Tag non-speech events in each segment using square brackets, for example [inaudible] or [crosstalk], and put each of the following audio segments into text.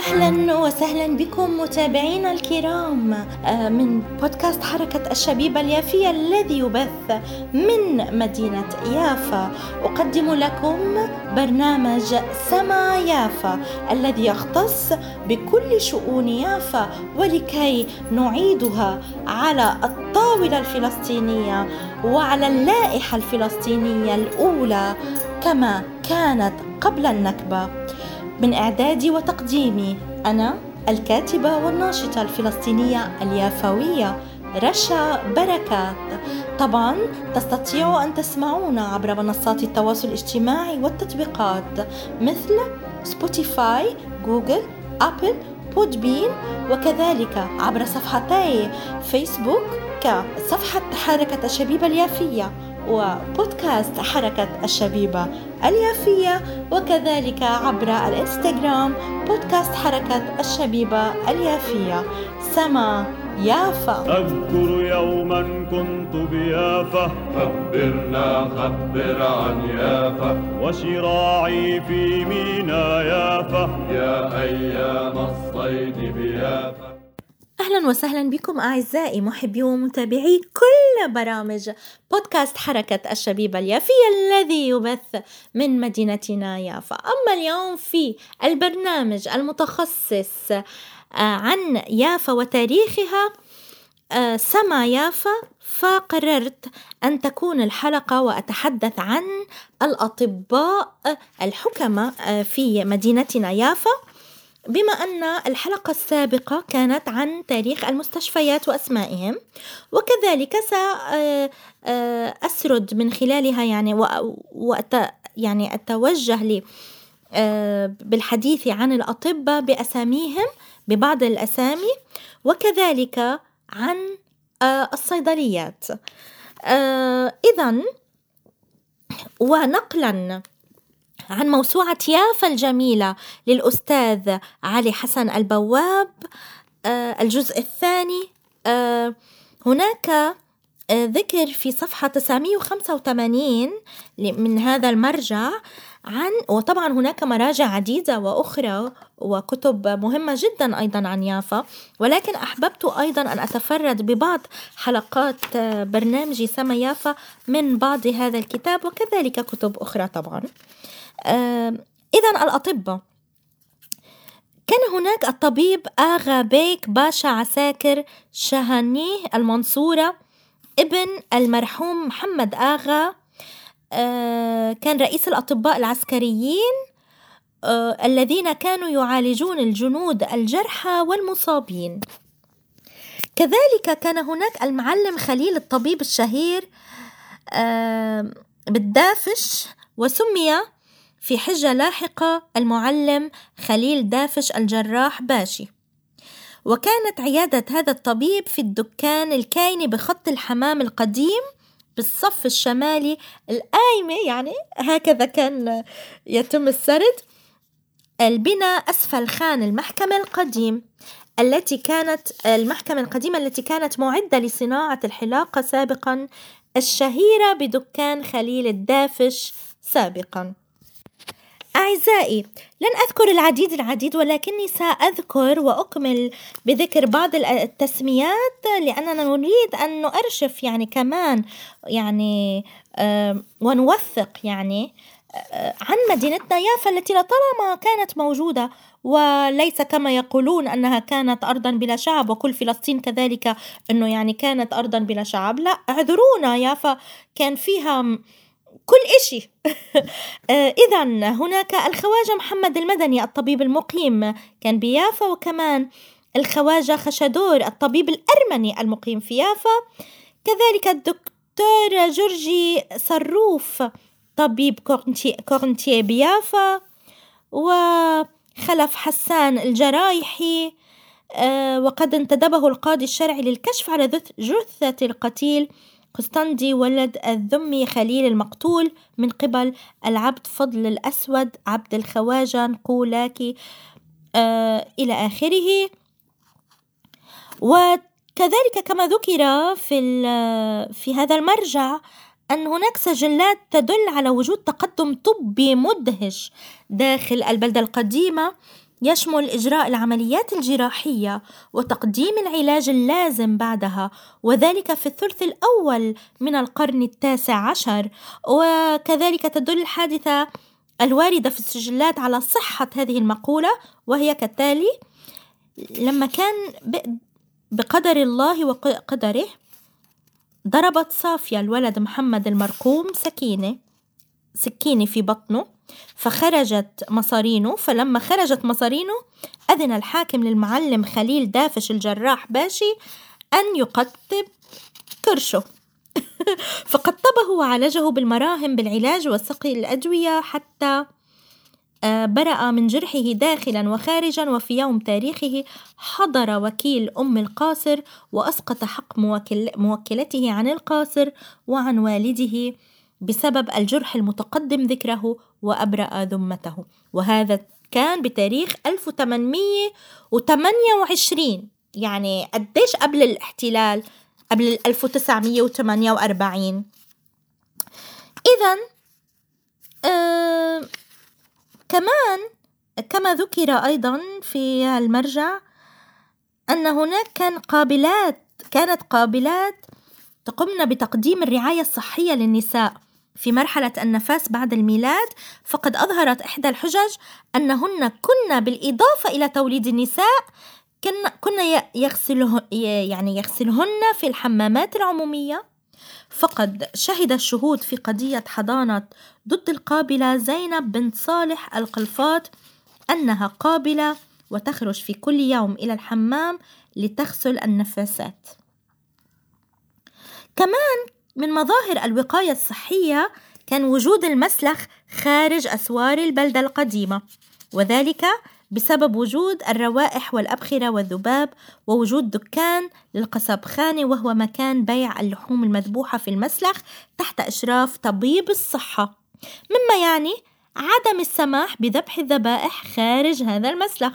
أهلا وسهلا بكم متابعينا الكرام. آه، من بودكاست حركة الشبيبة اليافية الذي يبث من مدينة يافا. أقدم لكم برنامج سما يافا الذي يختص بكل شؤون يافا ولكي نعيدها على الطاولة الفلسطينية وعلى اللائحة الفلسطينية الأولى كما كانت قبل النكبة. من إعدادي وتقديمي. أنا الكاتبة والناشطة الفلسطينية اليافوية رشا بركات. طبعا تستطيعوا أن تسمعونا عبر منصات التواصل الاجتماعي والتطبيقات مثل سبوتيفاي جوجل أبل بودبين وكذلك عبر صفحتي فيسبوك كصفحة حركة الشبيبة اليافية. وبودكاست حركة الشبيبة اليافية وكذلك عبر الإنستغرام بودكاست حركة الشبيبة اليافية. سما يافا. أذكر يوما كنت بيافا. خبرنا خبر عن يافا. وشراعي في مينا يافا. يا أيام الصيد بيافا. أهلا وسهلا بكم أعزائي محبي ومتابعي كل برامج بودكاست حركة الشبيبة اليافية الذي يبث من مدينتنا يافا. أما اليوم في البرنامج المتخصص آه، عن يافا وتاريخها آه، سما يافا فقررت أن تكون الحلقة وأتحدث عن الأطباء الحكمة آه، في مدينتنا يافا. بما أن الحلقة السابقة كانت عن تاريخ المستشفيات وأسمائهم وكذلك سأسرد من خلالها يعني وأت يعني أتوجه لي بالحديث عن الأطباء بأساميهم ببعض الأسامي وكذلك عن الصيدليات. إذا ونقلا عن موسوعة يافا الجميلة للأستاذ علي حسن البواب. آه، الجزء الثاني آه، هناك آه، ذكر في صفحة 985 من هذا المرجع عن وطبعا هناك مراجع عديدة وأخرى وكتب مهمة جدا أيضا عن يافا ولكن أحببت أيضا أن أتفرد ببعض حلقات برنامجي سما يافا من بعض هذا الكتاب وكذلك كتب أخرى طبعا. إذا الأطباء. كان هناك الطبيب آغا بيك باشا عساكر شهانيه المنصورة ابن المرحوم محمد آغا آه، كان رئيس الأطباء العسكريين آه، الذين كانوا يعالجون الجنود الجرحى والمصابين. كذلك كان هناك المعلم خليل الطبيب الشهير بالدافش وسمي في حجة لاحقة المعلم خليل دافش الجراح باشي. وكانت عيادة هذا الطبيب في الدكان الكاينة بخط الحمام القديم بالصف الشمالي القايمة يعني هكذا كان يتم السرد البناء أسفل خان المحكمة القديم التي كانت المحكمة القديمة التي كانت معدة لصناعة الحلاقة سابقا الشهيرة بدكان خليل الدافش سابقا. أعزائي لن أذكر العديد العديد ولكني سأذكر وأكمل بذكر بعض التسميات لأننا نريد أن نؤرشف يعني كمان يعني ونوثق يعني عن مدينتنا يافا التي لطالما كانت موجودة وليس كما يقولون أنها كانت أرضا بلا شعب وكل فلسطين كذلك أنه يعني كانت أرضا بلا شعب. لا اعذرونا يافا كان فيها كل إشي. [laughs] آه، إذا هناك الخواجة محمد المدني الطبيب المقيم كان بيافا وكمان الخواجة خشدور الطبيب الأرمني المقيم في يافا. كذلك الدكتور جورجي صروف طبيب كورنتي بيافا. وخلف حسان الجرايحي آه، وقد انتدبه القاضي الشرعي للكشف على جثة القتيل. قسطندي ولد الذمي خليل المقتول من قبل العبد فضل الأسود عبد الخواجة نقولاكي آه إلى آخره. وكذلك كما ذكر في, في هذا المرجع أن هناك سجلات تدل على وجود تقدم طبي مدهش داخل البلدة القديمة. يشمل إجراء العمليات الجراحية وتقديم العلاج اللازم بعدها وذلك في الثلث الأول من القرن التاسع عشر وكذلك تدل الحادثة الواردة في السجلات على صحة هذه المقولة وهي كالتالي لما كان بقدر الله وقدره ضربت صافية الولد محمد المرقوم سكينة سكينة في بطنه فخرجت مصارينه فلما خرجت مصارينه أذن الحاكم للمعلم خليل دافش الجراح باشي أن يقطب كرشه [laughs] فقطبه وعالجه بالمراهم بالعلاج وسقي الأدوية حتى آه، برأ من جرحه داخلا وخارجا وفي يوم تاريخه حضر وكيل أم القاصر وأسقط حق موكل موكلته عن القاصر وعن والده. بسبب الجرح المتقدم ذكره وأبرأ ذمته. وهذا كان بتاريخ 1828 يعني قديش قبل الاحتلال؟ قبل 1948 إذا آه كمان كما ذكر أيضا في المرجع أن هناك كان قابلات كانت قابلات تقمن بتقديم الرعاية الصحية للنساء. في مرحلة النفاس بعد الميلاد فقد أظهرت إحدى الحجج أنهن كن بالإضافة إلى توليد النساء كن كن يغسله يعني يغسلهن في الحمامات العمومية. فقد شهد الشهود في قضية حضانة ضد القابلة زينب بنت صالح القلفاط أنها قابلة وتخرج في كل يوم إلى الحمام لتغسل النفاسات. كمان من مظاهر الوقاية الصحية كان وجود المسلخ خارج أسوار البلدة القديمة وذلك بسبب وجود الروائح والأبخرة والذباب ووجود دكان للقصبخانة وهو مكان بيع اللحوم المذبوحة في المسلخ تحت إشراف طبيب الصحة. مما يعني عدم السماح بذبح الذبائح خارج هذا المسلخ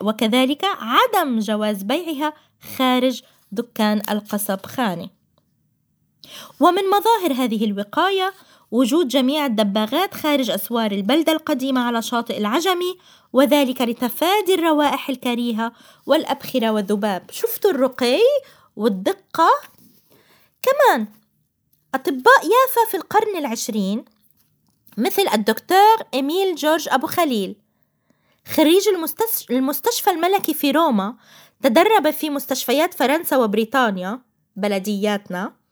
وكذلك عدم جواز بيعها خارج دكان القصبخانة ومن مظاهر هذه الوقاية وجود جميع الدباغات خارج أسوار البلدة القديمة على شاطئ العجمي وذلك لتفادي الروائح الكريهة والأبخرة والذباب. شفتوا الرقي والدقة؟ كمان أطباء يافا في القرن العشرين مثل الدكتور إميل جورج أبو خليل خريج المستشفى الملكي في روما تدرب في مستشفيات فرنسا وبريطانيا بلدياتنا.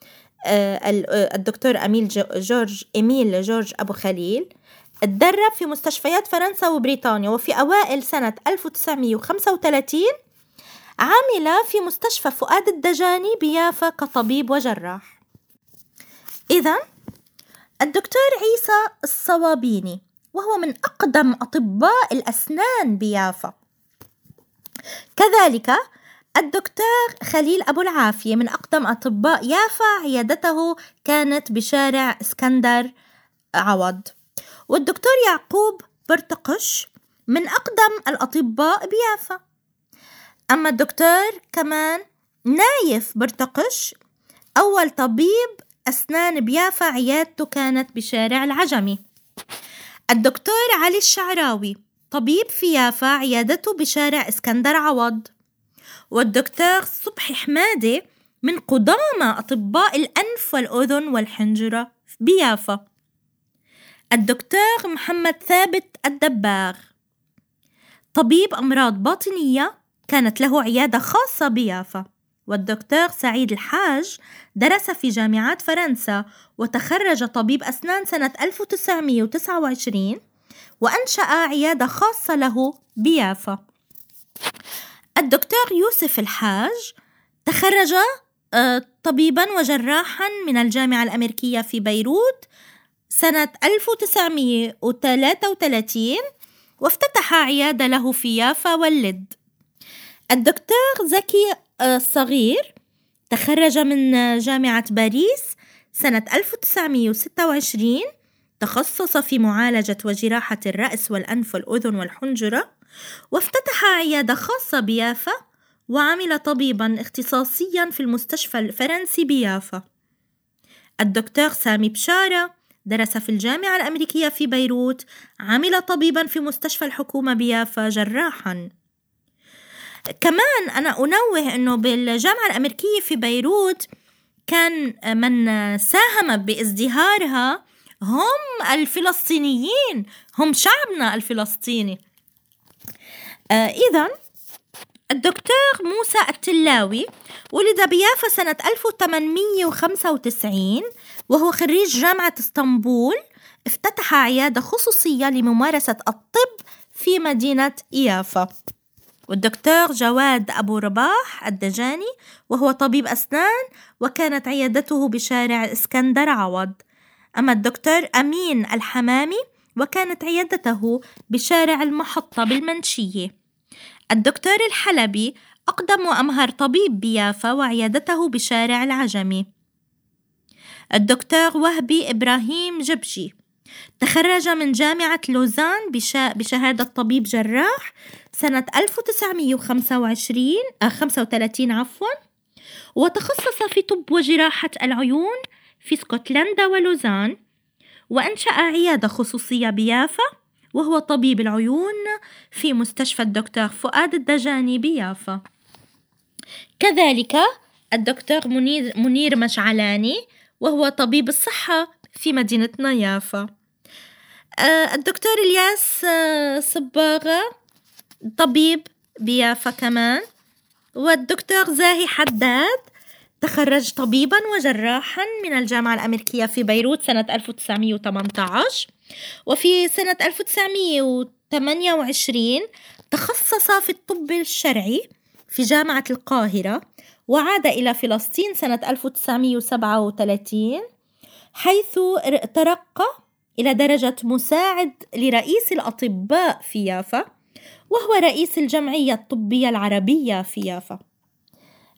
الدكتور أميل جورج إميل جورج أبو خليل تدرب في مستشفيات فرنسا وبريطانيا وفي أوائل سنة 1935 عمل في مستشفى فؤاد الدجاني بيافا كطبيب وجراح. إذا الدكتور عيسى الصوابيني وهو من أقدم أطباء الأسنان بيافا. كذلك الدكتور خليل أبو العافية من أقدم أطباء يافا عيادته كانت بشارع إسكندر عوض. والدكتور يعقوب برتقش من أقدم الأطباء بيافا. أما الدكتور كمان نايف برتقش أول طبيب أسنان بيافا عيادته كانت بشارع العجمي. الدكتور علي الشعراوي طبيب في يافا عيادته بشارع إسكندر عوض. والدكتور صبحي حمادة من قدامى أطباء الأنف والأذن والحنجرة بيافا. الدكتور محمد ثابت الدباغ. طبيب أمراض باطنية كانت له عيادة خاصة بيافا. والدكتور سعيد الحاج درس في جامعات فرنسا وتخرج طبيب أسنان سنة 1929 وأنشأ عيادة خاصة له بيافا. الدكتور يوسف الحاج تخرج آه، طبيبا وجراحا من الجامعة الأمريكية في بيروت سنة 1933 وافتتح عيادة له في يافا واللد. الدكتور زكي الصغير تخرج من جامعة باريس سنة 1926 تخصص في معالجة وجراحة الرأس والأنف والأذن والحنجرة. وافتتح عيادة خاصة بيافا وعمل طبيبا اختصاصيا في المستشفى الفرنسي بيافا. الدكتور سامي بشارة درس في الجامعة الأمريكية في بيروت عمل طبيبا في مستشفى الحكومة بيافا جراحا. كمان أنا أنوه أنه بالجامعة الأمريكية في بيروت كان من ساهم بازدهارها هم الفلسطينيين هم شعبنا الفلسطيني. إذا الدكتور موسى التلاوي ولد بيافا سنة 1895 وهو خريج جامعة إسطنبول افتتح عيادة خصوصية لممارسة الطب في مدينة يافا. والدكتور جواد أبو رباح الدجاني وهو طبيب أسنان وكانت عيادته بشارع إسكندر عوض. أما الدكتور أمين الحمامي وكانت عيادته بشارع المحطة بالمنشية. الدكتور الحلبي أقدم وأمهر طبيب بيافا وعيادته بشارع العجمي. الدكتور وهبي إبراهيم جبجي تخرج من جامعة لوزان بشهادة طبيب جراح سنة 1925 آه 35 عفوا وتخصص في طب وجراحة العيون في اسكتلندا ولوزان وأنشأ عيادة خصوصية بيافا وهو طبيب العيون في مستشفى الدكتور فؤاد الدجاني بيافا كذلك الدكتور منير, منير مشعلاني وهو طبيب الصحة في مدينتنا يافا آه، الدكتور إلياس آه، صباغة طبيب بيافا كمان والدكتور زاهي حداد تخرج طبيبا وجراحا من الجامعة الأمريكية في بيروت سنة 1918 وفي سنة 1928 تخصص في الطب الشرعي في جامعة القاهرة وعاد إلى فلسطين سنة 1937 حيث ترقى إلى درجة مساعد لرئيس الأطباء في يافا وهو رئيس الجمعية الطبية العربية في يافا.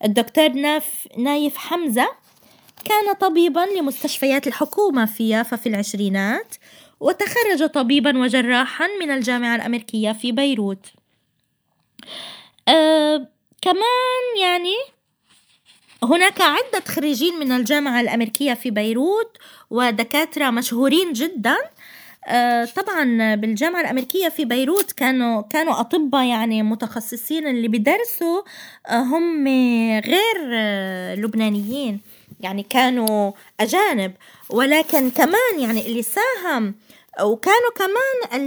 الدكتور ناف نايف حمزة كان طبيبا لمستشفيات الحكومة في يافا في العشرينات وتخرج طبيبا وجراحا من الجامعة الأمريكية في بيروت. أه كمان يعني هناك عدة خريجين من الجامعة الأمريكية في بيروت ودكاترة مشهورين جدا. طبعا بالجامعة الأمريكية في بيروت كانوا كانوا أطباء يعني متخصصين اللي بيدرسوا آه، هم غير آه، لبنانيين. يعني كانوا أجانب. ولكن كمان يعني اللي ساهم وكانوا كمان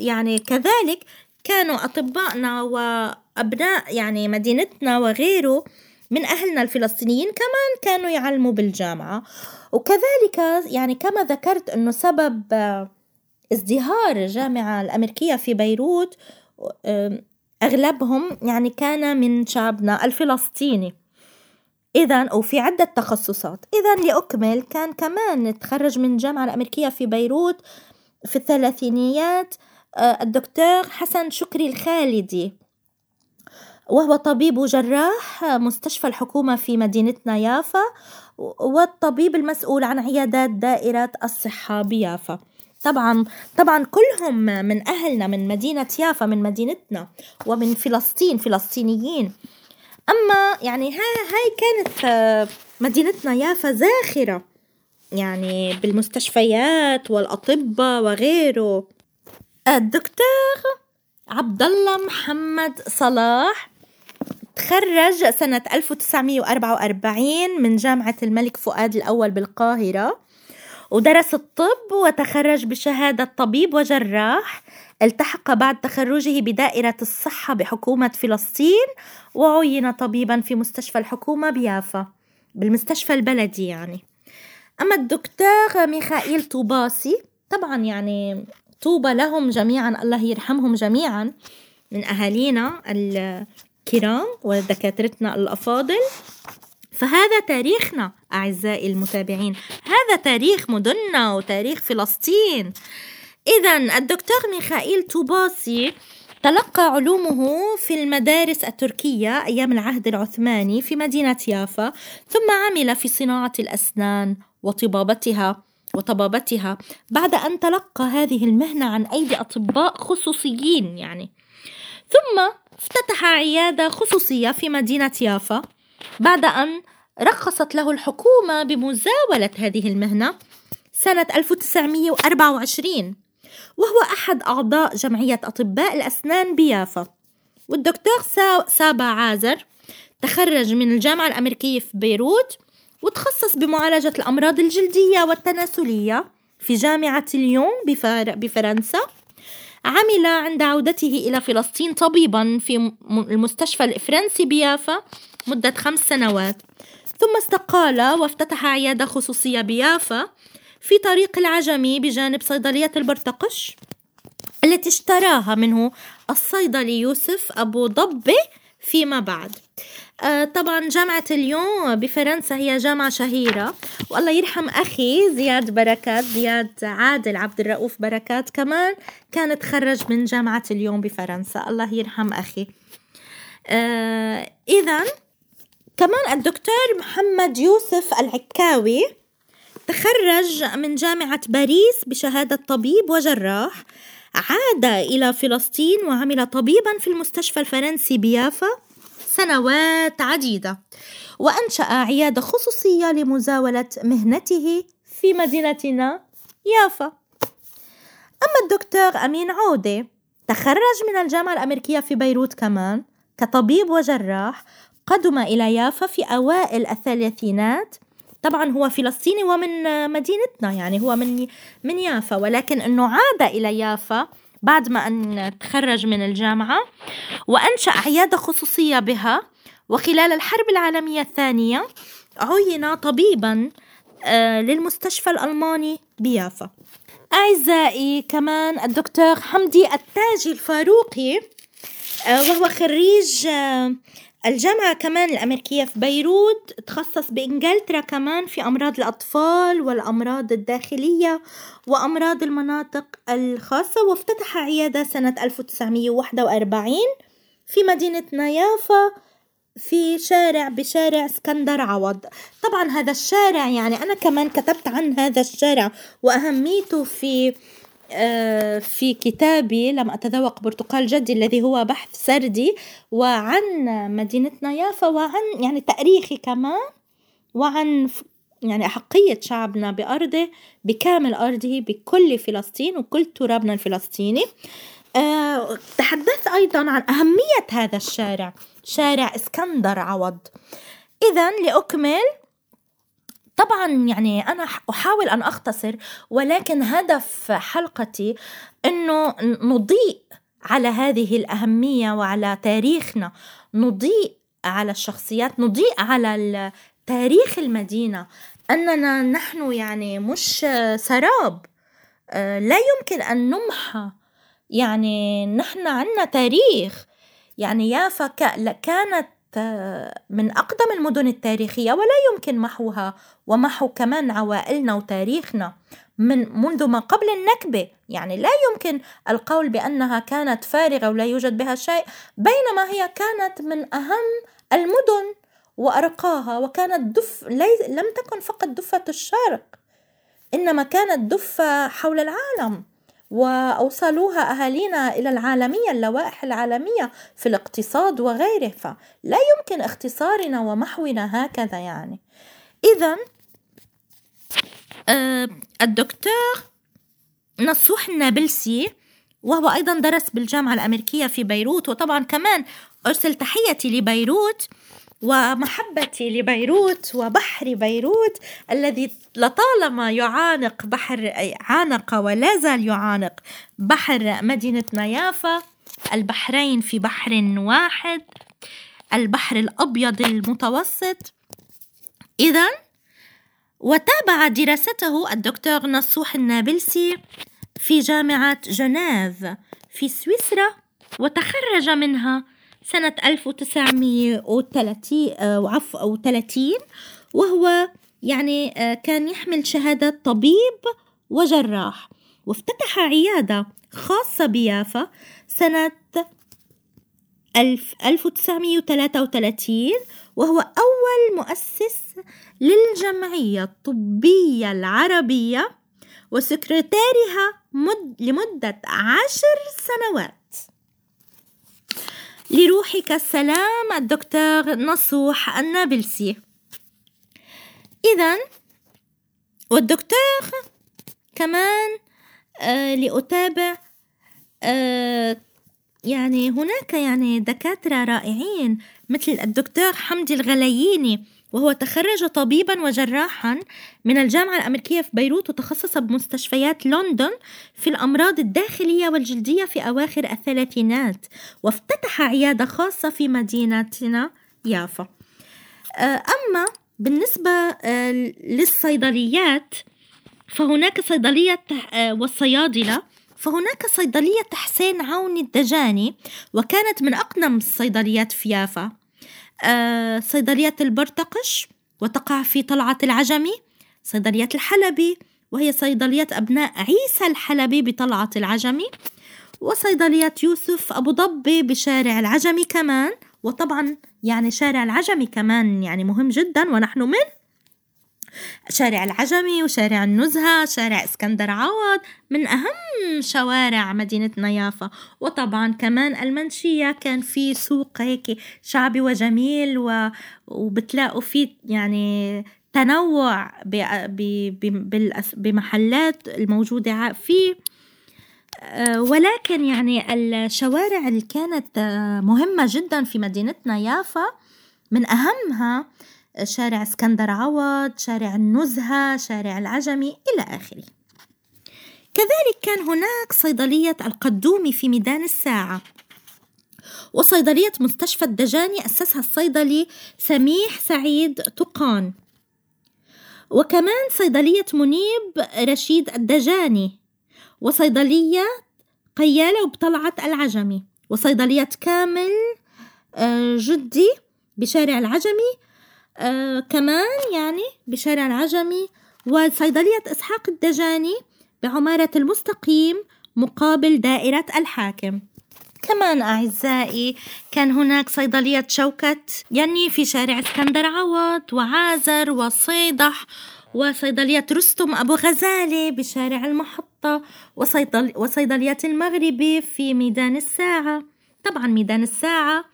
يعني كذلك كانوا أطبائنا وأبناء يعني مدينتنا وغيره من أهلنا الفلسطينيين كمان كانوا يعلموا بالجامعة. وكذلك يعني كما ذكرت أنه سبب ازدهار الجامعة الأمريكية في بيروت أغلبهم يعني كان من شعبنا الفلسطيني. إذا وفي عدة تخصصات. إذا لأكمل كان كمان تخرج من الجامعة الأمريكية في بيروت في الثلاثينيات آه، الدكتور حسن شكري الخالدي. وهو طبيب وجراح مستشفى الحكومة في مدينتنا يافا والطبيب المسؤول عن عيادات دائرة الصحة بيافا. طبعا طبعا كلهم من أهلنا من مدينة يافا من مدينتنا ومن فلسطين فلسطينيين. أما يعني هاي هاي كانت مدينتنا يافا زاخرة يعني بالمستشفيات والأطباء وغيره. الدكتور عبد الله محمد صلاح تخرج سنة 1944 من جامعة الملك فؤاد الأول بالقاهرة ودرس الطب وتخرج بشهادة طبيب وجراح. التحق بعد تخرجه بدائرة الصحة بحكومة فلسطين وعين طبيبا في مستشفى الحكومة بيافا بالمستشفى البلدي يعني. أما الدكتور ميخائيل طوباسي طبعا يعني طوبى لهم جميعا الله يرحمهم جميعا من أهالينا الكرام ودكاترتنا الأفاضل. فهذا تاريخنا أعزائي المتابعين. هذا تاريخ مدننا وتاريخ فلسطين. إذا الدكتور ميخائيل توباسي تلقى علومه في المدارس التركية أيام العهد العثماني في مدينة يافا ثم عمل في صناعة الأسنان وطبابتها وطبابتها. بعد أن تلقى هذه المهنة عن أيدي أطباء خصوصيين يعني. ثم افتتح عيادة خصوصية في مدينة يافا بعد أن رخصت له الحكومة بمزاولة هذه المهنة سنة 1924 وهو أحد أعضاء جمعية أطباء الأسنان بيافا. والدكتور سابا عازر تخرج من الجامعة الأمريكية في بيروت وتخصص بمعالجة الأمراض الجلدية والتناسلية في جامعة ليون بفرنسا. عمل عند عودته إلى فلسطين طبيبا في المستشفى الفرنسي بيافا مدة خمس سنوات. ثم استقال وافتتح عيادة خصوصية بيافا في طريق العجمي بجانب صيدلية البرتقش التي اشتراها منه الصيدلي يوسف أبو ضبة فيما بعد. طبعا جامعة اليون بفرنسا هي جامعة شهيرة. والله يرحم أخي زياد بركات زياد عادل عبد الرؤوف بركات كمان كان تخرج من جامعة اليون بفرنسا. الله يرحم أخي. آه إذا كمان الدكتور محمد يوسف العكاوي تخرج من جامعة باريس بشهادة طبيب وجراح عاد إلى فلسطين وعمل طبيبا في المستشفى الفرنسي بيافا. سنوات عديدة. وأنشأ عيادة خصوصية لمزاولة مهنته في مدينتنا يافا. أما الدكتور أمين عودة تخرج من الجامعة الأمريكية في بيروت كمان كطبيب وجراح قدم إلى يافا في أوائل الثلاثينات. طبعا هو فلسطيني ومن مدينتنا يعني هو من من يافا ولكن إنه عاد إلى يافا بعد ما أن تخرج من الجامعة وأنشأ عيادة خصوصية بها وخلال الحرب العالمية الثانية عين طبيبا آه، للمستشفى الألماني بيافا. أعزائي كمان الدكتور حمدي التاجي الفاروقي آه، وهو خريج آه، الجامعة كمان الأمريكية في بيروت تخصص بإنجلترا كمان في أمراض الأطفال والأمراض الداخلية وأمراض المناطق الخاصة وافتتح عيادة سنة 1941 في مدينة نيافا في شارع بشارع اسكندر عوض. طبعا هذا الشارع يعني أنا كمان كتبت عن هذا الشارع وأهميته في في كتابي لم أتذوق برتقال جدي الذي هو بحث سردي وعن مدينتنا يافا وعن يعني تاريخي كمان وعن يعني أحقية شعبنا بأرضه بكامل أرضه بكل فلسطين وكل ترابنا الفلسطيني. أه تحدثت أيضا عن أهمية هذا الشارع شارع إسكندر عوض. إذا لأكمل طبعا يعني أنا أحاول أن أختصر ولكن هدف حلقتي أنه نضيء على هذه الأهمية وعلى تاريخنا. نضيء على الشخصيات نضيء على تاريخ المدينة. أننا نحن يعني مش سراب. آه، لا يمكن أن نمحى. يعني نحن عنا تاريخ. يعني يافا كانت من أقدم المدن التاريخية ولا يمكن محوها ومحو كمان عوائلنا وتاريخنا من منذ ما قبل النكبة. يعني لا يمكن القول بأنها كانت فارغة ولا يوجد بها شيء بينما هي كانت من أهم المدن وأرقاها وكانت دف لم تكن فقط دفة الشرق إنما كانت دفة حول العالم. وأوصلوها أهالينا إلى العالمية اللوائح العالمية في الاقتصاد وغيره. فلا يمكن اختصارنا ومحونا هكذا يعني. إذا آه الدكتور نصوح النابلسي وهو أيضا درس بالجامعة الأمريكية في بيروت وطبعا كمان أرسل تحيتي لبيروت. ومحبتي لبيروت وبحر بيروت الذي لطالما يعانق بحر عانق ولا زال يعانق بحر مدينة نيافا البحرين في بحر واحد البحر الأبيض المتوسط. إذا وتابع دراسته الدكتور نصوح النابلسي في جامعة جنيف في سويسرا وتخرج منها سنة 1930 أو 30 وهو يعني آه، كان يحمل شهادة طبيب وجراح. وافتتح عيادة خاصة بيافا سنة 1933 وهو أول مؤسس للجمعية الطبية العربية وسكرتارها مد لمدة عشر سنوات. لروحك السلام الدكتور نصوح النابلسي. إذا والدكتور كمان آه لأتابع آه يعني هناك يعني دكاترة رائعين مثل الدكتور حمدي الغلييني. وهو تخرج طبيبا وجراحا من الجامعة الأمريكية في بيروت وتخصص بمستشفيات لندن في الأمراض الداخلية والجلدية في أواخر الثلاثينات وافتتح عيادة خاصة في مدينتنا يافا. آه، أما بالنسبة آه، للصيدليات فهناك صيدلية آه، والصيادلة فهناك صيدلية حسين عوني الدجاني وكانت من أقدم الصيدليات في يافا. صيدلية البرتقش وتقع في طلعة العجمي صيدلية الحلبي وهي صيدلية أبناء عيسى الحلبي بطلعة العجمي وصيدلية يوسف أبو ضبي بشارع العجمي كمان وطبعا يعني شارع العجمي كمان يعني مهم جدا ونحن من شارع العجمي وشارع النزهة شارع اسكندر عوض من أهم شوارع مدينتنا يافا وطبعا كمان المنشية كان في سوق هيك شعبي وجميل و... وبتلاقوا فيه يعني تنوع ب... ب... ب... بمحلات الموجودة فيه آه، ولكن يعني الشوارع اللي كانت آه، مهمة جدا في مدينتنا يافا من أهمها شارع اسكندر عوض شارع النزهة شارع العجمي إلى آخره. كذلك كان هناك صيدلية القدومي في ميدان الساعة. وصيدلية مستشفى الدجاني أسسها الصيدلي سميح سعيد تقان. وكمان صيدلية منيب رشيد الدجاني. وصيدلية قيالة وبطلعة العجمي. وصيدلية كامل آه، جدي بشارع العجمي آه كمان يعني بشارع العجمي وصيدلية إسحاق الدجاني بعمارة المستقيم مقابل دائرة الحاكم. كمان أعزائي كان هناك صيدلية شوكت يعني في شارع اسكندر عوض وعازر وصيدح وصيدلية رستم أبو غزالة بشارع المحطة وصيدل وصيدلية المغربي في ميدان الساعة. طبعا ميدان الساعة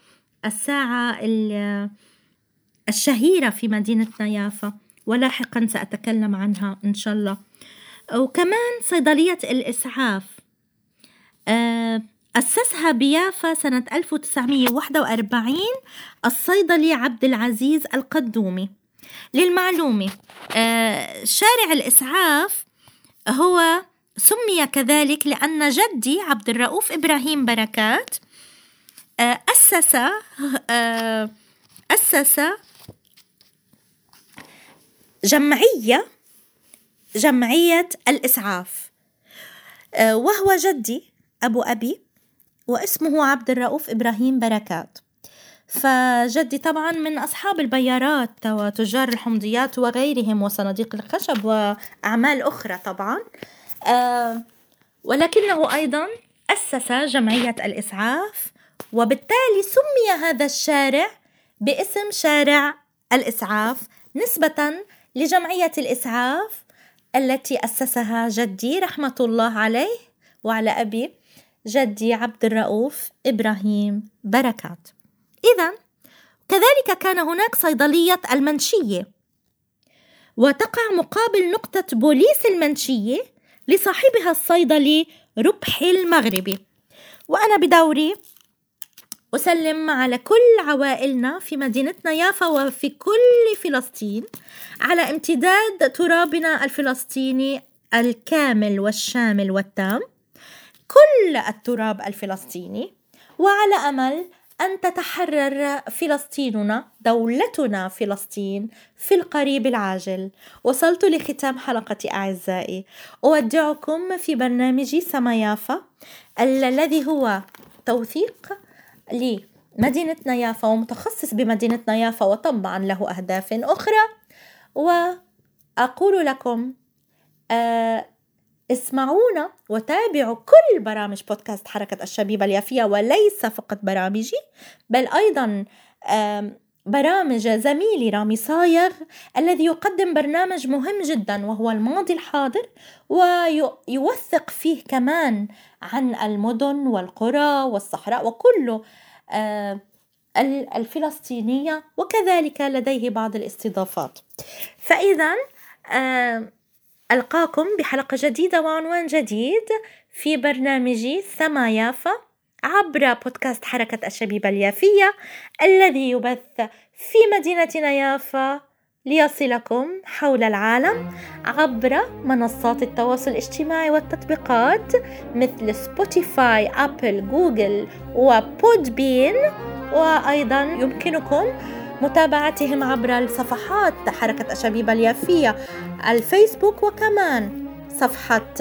الساعة اللي الشهيرة في مدينتنا يافا ولاحقا سأتكلم عنها إن شاء الله. وكمان صيدلية الإسعاف. آه، أسسها بيافا سنة 1941 الصيدلي عبد العزيز القدومي. للمعلومة آه، شارع الإسعاف هو سمي كذلك لأن جدي عبد الرؤوف إبراهيم بركات آه، أسس أسس جمعية جمعية الإسعاف. آه، وهو جدي أبو أبي واسمه عبد الرؤوف إبراهيم بركات. فجدي طبعا من أصحاب البيارات وتجار الحمضيات وغيرهم وصناديق الخشب وأعمال أخرى طبعا. آه، ولكنه أيضا أسس جمعية الإسعاف وبالتالي سمي هذا الشارع باسم شارع الإسعاف نسبة لجمعية الإسعاف التي أسسها جدي رحمة الله عليه وعلى أبي جدي عبد الرؤوف إبراهيم. بركات. إذا كذلك كان هناك صيدلية المنشية وتقع مقابل نقطة بوليس المنشية لصاحبها الصيدلي ربحي المغربي. وأنا بدوري أسلم على كل عوائلنا في مدينتنا يافا وفي كل فلسطين على امتداد ترابنا الفلسطيني الكامل والشامل والتام. كل التراب الفلسطيني وعلى أمل أن تتحرر فلسطيننا دولتنا فلسطين في القريب العاجل. وصلت لختام حلقتي أعزائي. أودعكم في برنامج سما يافا الذي هو توثيق لمدينتنا يافا ومتخصص بمدينتنا يافا وطبعا له أهداف أخرى. وأقول لكم آه اسمعونا وتابعوا كل برامج بودكاست حركة الشبيبة اليافية وليس فقط برامجي بل أيضا برامج زميلي رامي صايغ الذي يقدم برنامج مهم جدا وهو الماضي الحاضر ويوثق فيه كمان عن المدن والقرى والصحراء وكل آه، الفلسطينية وكذلك لديه بعض الاستضافات. فإذا آه، ألقاكم بحلقة جديدة وعنوان جديد في برنامجي سما يافا عبر بودكاست حركة الشبيبة اليافية الذي يبث في مدينتنا يافا ليصلكم حول العالم عبر منصات التواصل الاجتماعي والتطبيقات مثل سبوتيفاي أبل جوجل وبودبين. وأيضا يمكنكم متابعتهم عبر الصفحات حركة الشبيبة اليافية الفيسبوك وكمان صفحة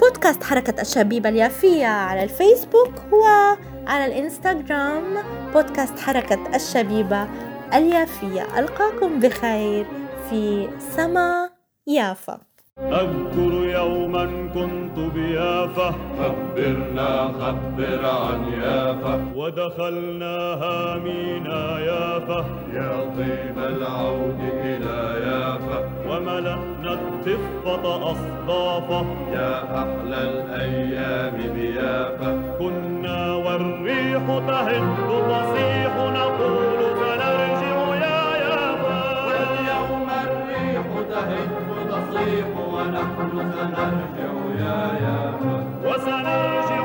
بودكاست حركة الشبيبة اليافية على الفيسبوك وعلى الإنستغرام. بودكاست حركة الشبيبة اليافية. ألقاكم بخير في سما يافا. أذكر يوما كنت بيافا. خبرنا خبر عن يافا. ودخلناها مينا يافا. يا طيب العود إلى يافا. وملأنا الضفة أصدافا يا أحلى الأيام بيافا كنا والريح تهد تصيح نقول سنرجع يا يافا واليوم الريح تهب تصيح ونحن سنرجع يا يافا وسنرجع